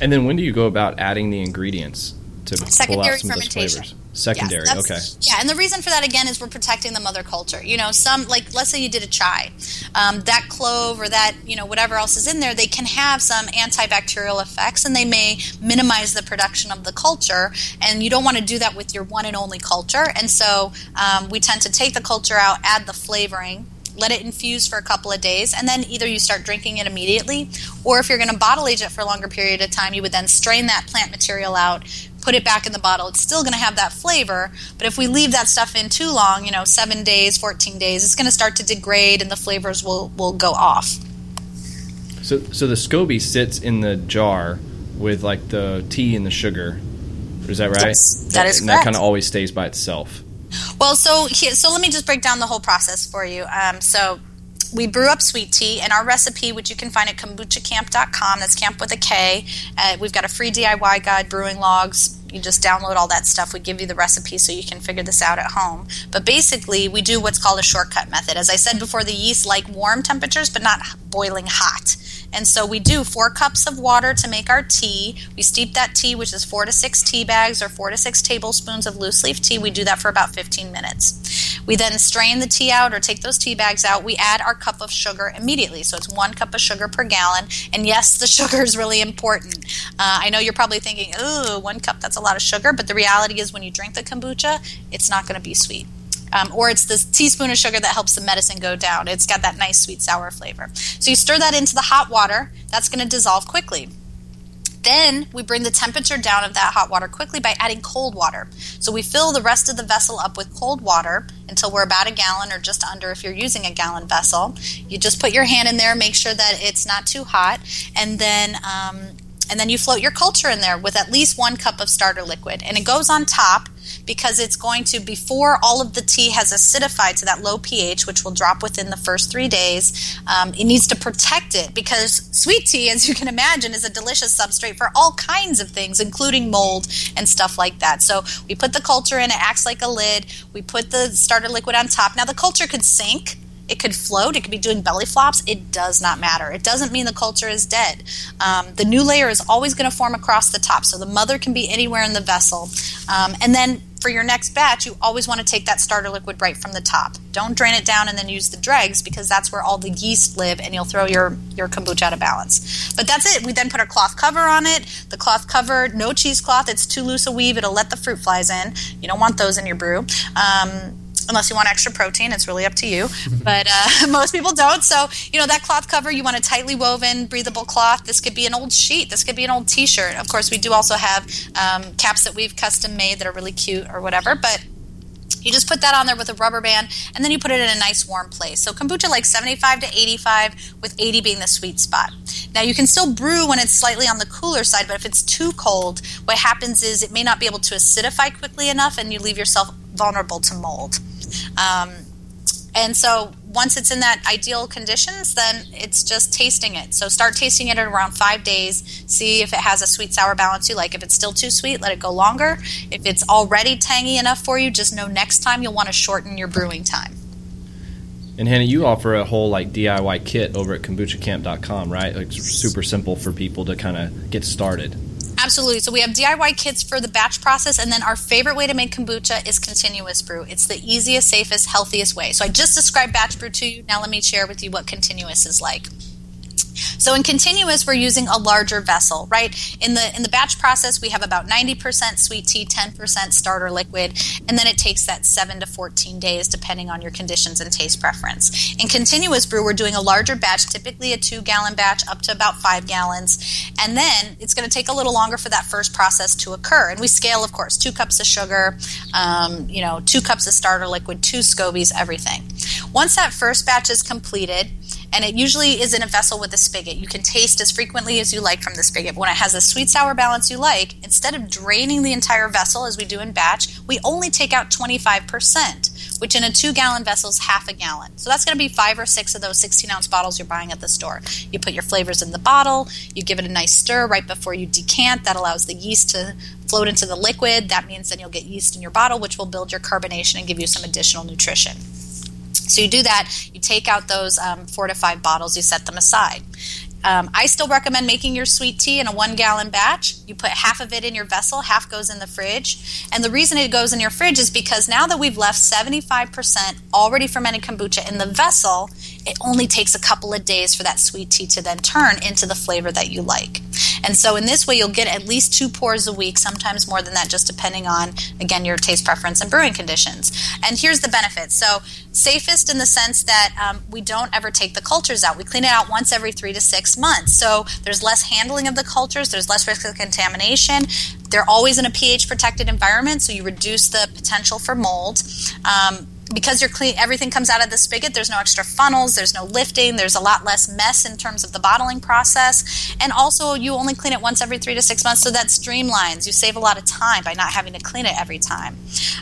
And then when do you go about adding the ingredients to Secondary pull out some fermentation. of those flavors? Secondary, yeah, okay. Yeah, and the reason for that again is we're protecting the mother culture. You know, some like let's say you did a chai, um, that clove or that you know whatever else is in there, they can have some antibacterial effects, and they may minimize the production of the culture. And you don't want to do that with your one and only culture. And so um, we tend to take the culture out, add the flavoring, let it infuse for a couple of days, and then either you start drinking it immediately, or if you're going to bottle age it for a longer period of time, you would then strain that plant material out, put it back in the bottle. It's still going to have that flavor, but if we leave that stuff in too long, you know, seven days, 14 days, it's going to start to degrade and the flavors will, will go off. So, so the SCOBY sits in the jar with like the tea and the sugar. Is that right? Yes, that is and correct. that kind of always stays by itself. Well, so here, so let me just break down the whole process for you. Um, so we brew up sweet tea, and our recipe, which you can find at kombuchacamp.com, that's camp with a K. Uh, we've got a free DIY guide, brewing logs. You just download all that stuff. We give you the recipe so you can figure this out at home. But basically, we do what's called a shortcut method. As I said before, the yeast like warm temperatures, but not boiling hot. And so we do four cups of water to make our tea. We steep that tea, which is four to six tea bags or four to six tablespoons of loose leaf tea. We do that for about 15 minutes. We then strain the tea out or take those tea bags out. We add our cup of sugar immediately. So it's one cup of sugar per gallon. And yes, the sugar is really important. Uh, I know you're probably thinking, ooh, one cup, that's a lot of sugar. But the reality is when you drink the kombucha, it's not going to be sweet. Um, or it's this teaspoon of sugar that helps the medicine go down. It's got that nice sweet sour flavor. So you stir that into the hot water. That's going to dissolve quickly. Then we bring the temperature down of that hot water quickly by adding cold water. So we fill the rest of the vessel up with cold water until we're about a gallon or just under if you're using a gallon vessel. You just put your hand in there, make sure that it's not too hot, and then um, and then you float your culture in there with at least one cup of starter liquid, and it goes on top because it's going to before all of the tea has acidified to that low pH, which will drop within the first three days. Um, it needs to protect it because sweet tea, as you can imagine, is a delicious substrate for all kinds of things, including mold and stuff like that. So we put the culture in; it acts like a lid. We put the starter liquid on top. Now the culture could sink. It could float. It could be doing belly flops. It does not matter. It doesn't mean the culture is dead. Um, the new layer is always going to form across the top, so the mother can be anywhere in the vessel. Um, and then for your next batch, you always want to take that starter liquid right from the top. Don't drain it down and then use the dregs because that's where all the yeast live and you'll throw your, your kombucha out of balance. But that's it. We then put a cloth cover on it. The cloth cover, no cheesecloth. It's too loose a weave. It'll let the fruit flies in. You don't want those in your brew. Um, unless you want extra protein. It's really up to you. but uh, most people don't. So, you know, that cloth cover, you want a tightly woven, breathable cloth. This could be an old sheet. This could be an old t shirt. Of course, we do also have um, caps that we've custom made that are really cute or whatever. But you just put that on there with a rubber band and then you put it in a nice warm place. So kombucha like 75 to 85 with 80 being the sweet spot. Now you can still brew when it's slightly on the cooler side, but if it's too cold, what happens is it may not be able to acidify quickly enough and you leave yourself vulnerable to mold. Um, and so once it's in that ideal conditions, then it's just tasting it. So start tasting it at around five days. See if it has a sweet sour balance you like. If it's still too sweet, let it go longer. If it's already tangy enough for you, just know next time you'll want to shorten your brewing time. And Hannah, you offer a whole like DIY kit over at kombuchacamp.com, right? Like super simple for people to kind of get started. Absolutely. So we have DIY kits for the batch process, and then our favorite way to make kombucha is continuous brew. It's the easiest, safest, healthiest way. So I just described batch brew to you. Now let me share with you what continuous is like. So in continuous, we're using a larger vessel, right? In the in the batch process, we have about 90% sweet tea, 10% starter liquid, and then it takes that 7 to 14 days depending on your conditions and taste preference. In continuous brew, we're doing a larger batch, typically a 2-gallon batch up to about 5 gallons, and then it's going to take a little longer for that first process to occur. And we scale, of course, 2 cups of sugar, um, you know, 2 cups of starter liquid, 2 scobies, everything. Once that first batch is completed, and it usually is in a vessel with a spigot. You can taste as frequently as you like from the spigot. But when it has a sweet sour balance you like, instead of draining the entire vessel as we do in batch, we only take out 25%, which in a two gallon vessel is half a gallon. So that's going to be five or six of those 16 ounce bottles you're buying at the store. You put your flavors in the bottle, you give it a nice stir right before you decant. That allows the yeast to float into the liquid. That means then you'll get yeast in your bottle, which will build your carbonation and give you some additional nutrition. So you do that, you take out those um, four to five bottles, you set them aside. Um, I still recommend making your sweet tea in a one gallon batch. You put half of it in your vessel, half goes in the fridge. And the reason it goes in your fridge is because now that we've left 75% already fermented kombucha in the vessel, it only takes a couple of days for that sweet tea to then turn into the flavor that you like. And so in this way, you'll get at least two pours a week, sometimes more than that, just depending on, again, your taste preference and brewing conditions. And here's the benefit. So, safest in the sense that um, we don't ever take the cultures out. We clean it out once every three to six months. So, there's less handling of the cultures, there's less risk of contamination. They're always in a pH protected environment, so you reduce the potential for mold. Um, because you're clean everything comes out of the spigot there's no extra funnels there's no lifting there's a lot less mess in terms of the bottling process. And also you only clean it once every three to six months so that streamlines. You save a lot of time by not having to clean it every time.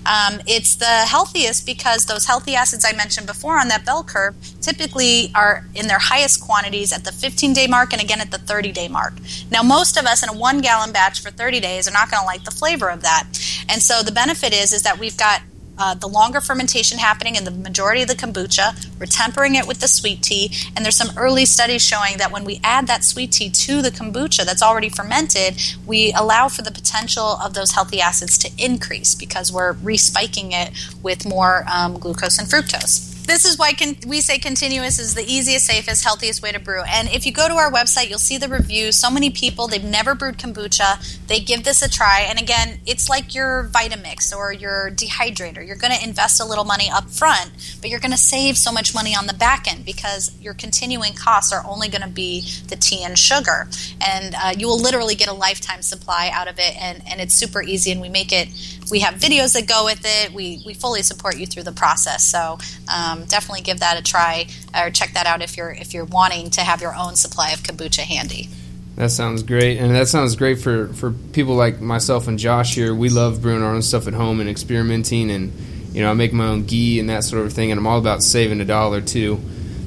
Um, it's the healthiest because those healthy acids i mentioned before on that bell curve typically are in their highest quantities at the 15 day mark and again at the 30 day mark. Now most of us in a one gallon batch for 30 days are not going to like the flavor of that. And so the benefit is is that we've got uh, the longer fermentation happening in the majority of the kombucha. We're tempering it with the sweet tea, and there's some early studies showing that when we add that sweet tea to the kombucha that's already fermented, we allow for the potential of those healthy acids to increase because we're respiking it with more um, glucose and fructose this is why con- we say continuous is the easiest, safest, healthiest way to brew. And if you go to our website, you'll see the reviews. So many people, they've never brewed kombucha. They give this a try. And again, it's like your Vitamix or your dehydrator. You're going to invest a little money up front, but you're going to save so much money on the back end because your continuing costs are only going to be the tea and sugar. And uh, you will literally get a lifetime supply out of it. And, and it's super easy. And we make it, we have videos that go with it. We, we fully support you through the process. So, um, definitely give that a try or check that out if you're if you're wanting to have your own supply of kombucha handy. That sounds great, and that sounds great for for people like myself and Josh here. We love brewing our own stuff at home and experimenting, and you know I make my own ghee and that sort of thing, and I'm all about saving a dollar too.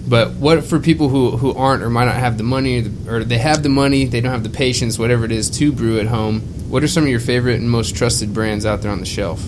But what for people who, who aren't or might not have the money, or they have the money, they don't have the patience, whatever it is, to brew at home? What are some of your favorite and most trusted brands out there on the shelf?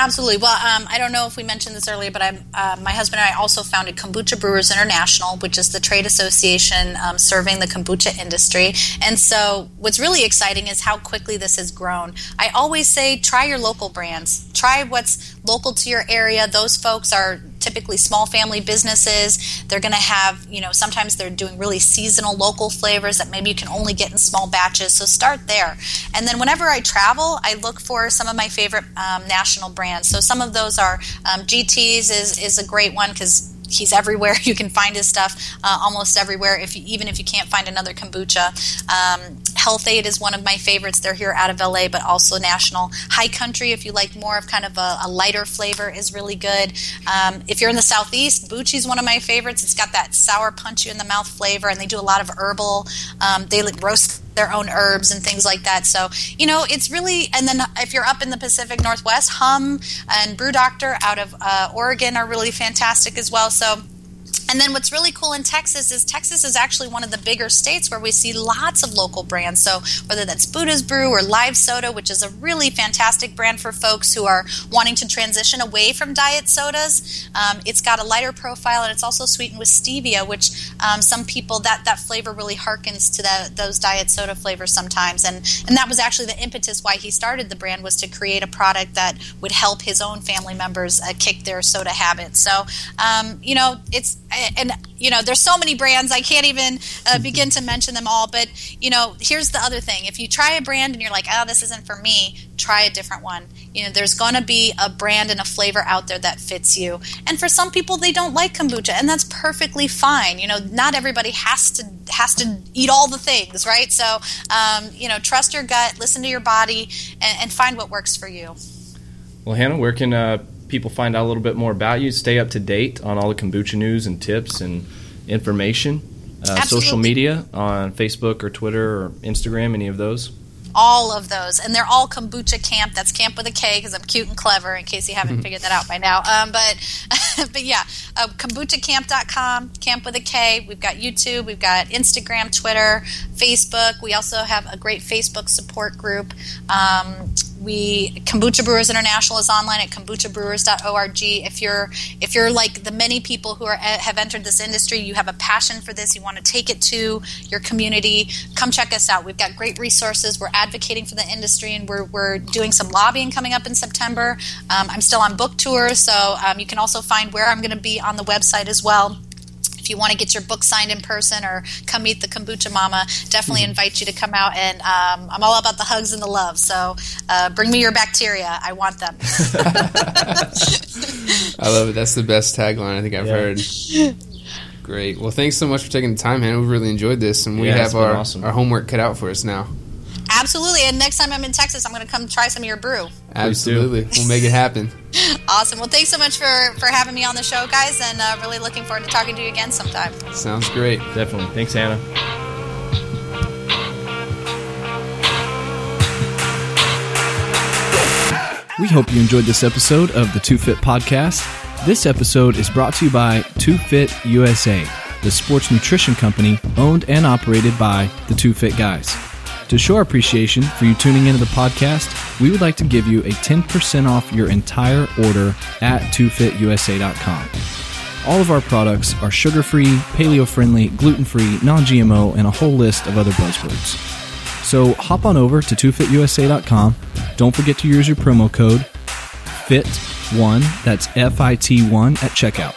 Absolutely. Well, um, I don't know if we mentioned this earlier, but uh, my husband and I also founded Kombucha Brewers International, which is the trade association um, serving the kombucha industry. And so, what's really exciting is how quickly this has grown. I always say, try your local brands. Try what's local to your area. Those folks are typically small family businesses. They're going to have, you know, sometimes they're doing really seasonal local flavors that maybe you can only get in small batches. So start there. And then whenever I travel, I look for some of my favorite um, national brands. So some of those are um, GT's is, is a great one because he's everywhere. You can find his stuff uh, almost everywhere. If you, even if you can't find another kombucha, um, Health-Ade is one of my favorites. They're here out of LA, but also national. High Country, if you like more of kind of a, a lighter flavor, is really good. Um, if you're in the southeast, Buchi's one of my favorites. It's got that sour punch you in the mouth flavor, and they do a lot of herbal. Um, they roast their own herbs and things like that. So, you know, it's really, and then if you're up in the Pacific Northwest, Humm and Brew Doctor out of uh, Oregon are really fantastic as well. So, and then what's really cool in Texas is Texas is actually one of the bigger states where we see lots of local brands. So whether that's Buddha's Brew or Live Soda, which is a really fantastic brand for folks who are wanting to transition away from diet sodas, um, it's got a lighter profile and it's also sweetened with stevia, which um, some people that that flavor really harkens to the, those diet soda flavors sometimes. And and that was actually the impetus why he started the brand was to create a product that would help his own family members uh, kick their soda habits. So um, you know it's and you know there's so many brands. I can't even uh, begin to mention them all. But you know here's the other thing. If you try a brand and you're like oh this isn't for me try a different one. You know there's going to be a brand and a flavor out there that fits you. And for some people they don't like kombucha and that's perfectly fine. You know not everybody has to has to eat all the things right? So um, you know trust your gut listen to your body and, and find what works for you. Well hannah where can uh people find out a little bit more about you, stay up to date on all the kombucha news and tips and information. Uh, social media on Facebook or Twitter or Instagram, any of those? all of those, and they're all kombucha camp. That's camp with a K because I'm cute and clever. In case you haven't figured that out by now, um, but but yeah, uh, kombuchacamp.com, camp with a K. We've got YouTube, we've got Instagram, Twitter, Facebook. We also have a great Facebook support group. Um, we kombucha brewers international is online at kombuchabrewers.org if you're if you're like the many people who are have entered this industry you have a passion for this you want to take it to your community come check us out. We've got great resources. We're advocating for the industry and we're, we're doing some lobbying coming up in september. Um, i'm still on book tour so um, you can also find where i'm going to be on the website as well if you want to get your book signed in person or come meet the kombucha mama, definitely mm-hmm. invite you to come out. And um, I'm all about the hugs and the love. So uh, bring me your bacteria. I want them. I love it. That's the best tagline I think I've yeah. heard. Great. Well, thanks so much for taking the time, Hannah. We really enjoyed this, and we yeah, have our, awesome. our homework cut out for us now. Absolutely. And next time I'm in Texas, I'm going to come try some of your brew. Absolutely. we'll make it happen. awesome. Well, thanks so much for, for having me on the show, guys, and uh, really looking forward to talking to you again sometime. Sounds great. Definitely. Thanks, Hannah. We hope you enjoyed this episode of the Two Fit Podcast. This episode is brought to you by Two Fit USA, the sports nutrition company owned and operated by the Two Fit Guys. To show our appreciation for you tuning into the podcast, we would like to give you a 10% off your entire order at 2fitusa.com. All of our products are sugar free, paleo friendly, gluten free, non GMO, and a whole list of other buzzwords. So hop on over to 2fitusa.com. Don't forget to use your promo code FIT1, that's F I T 1 at checkout.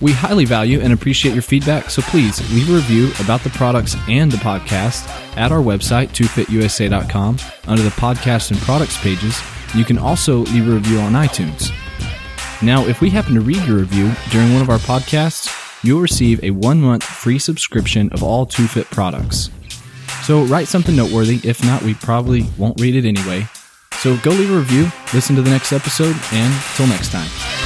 We highly value and appreciate your feedback, so please leave a review about the products and the podcast at our website, 2fitusa.com, under the podcast and products pages. You can also leave a review on iTunes. Now, if we happen to read your review during one of our podcasts, you'll receive a one month free subscription of all 2Fit products. So write something noteworthy. If not, we probably won't read it anyway. So go leave a review, listen to the next episode, and till next time.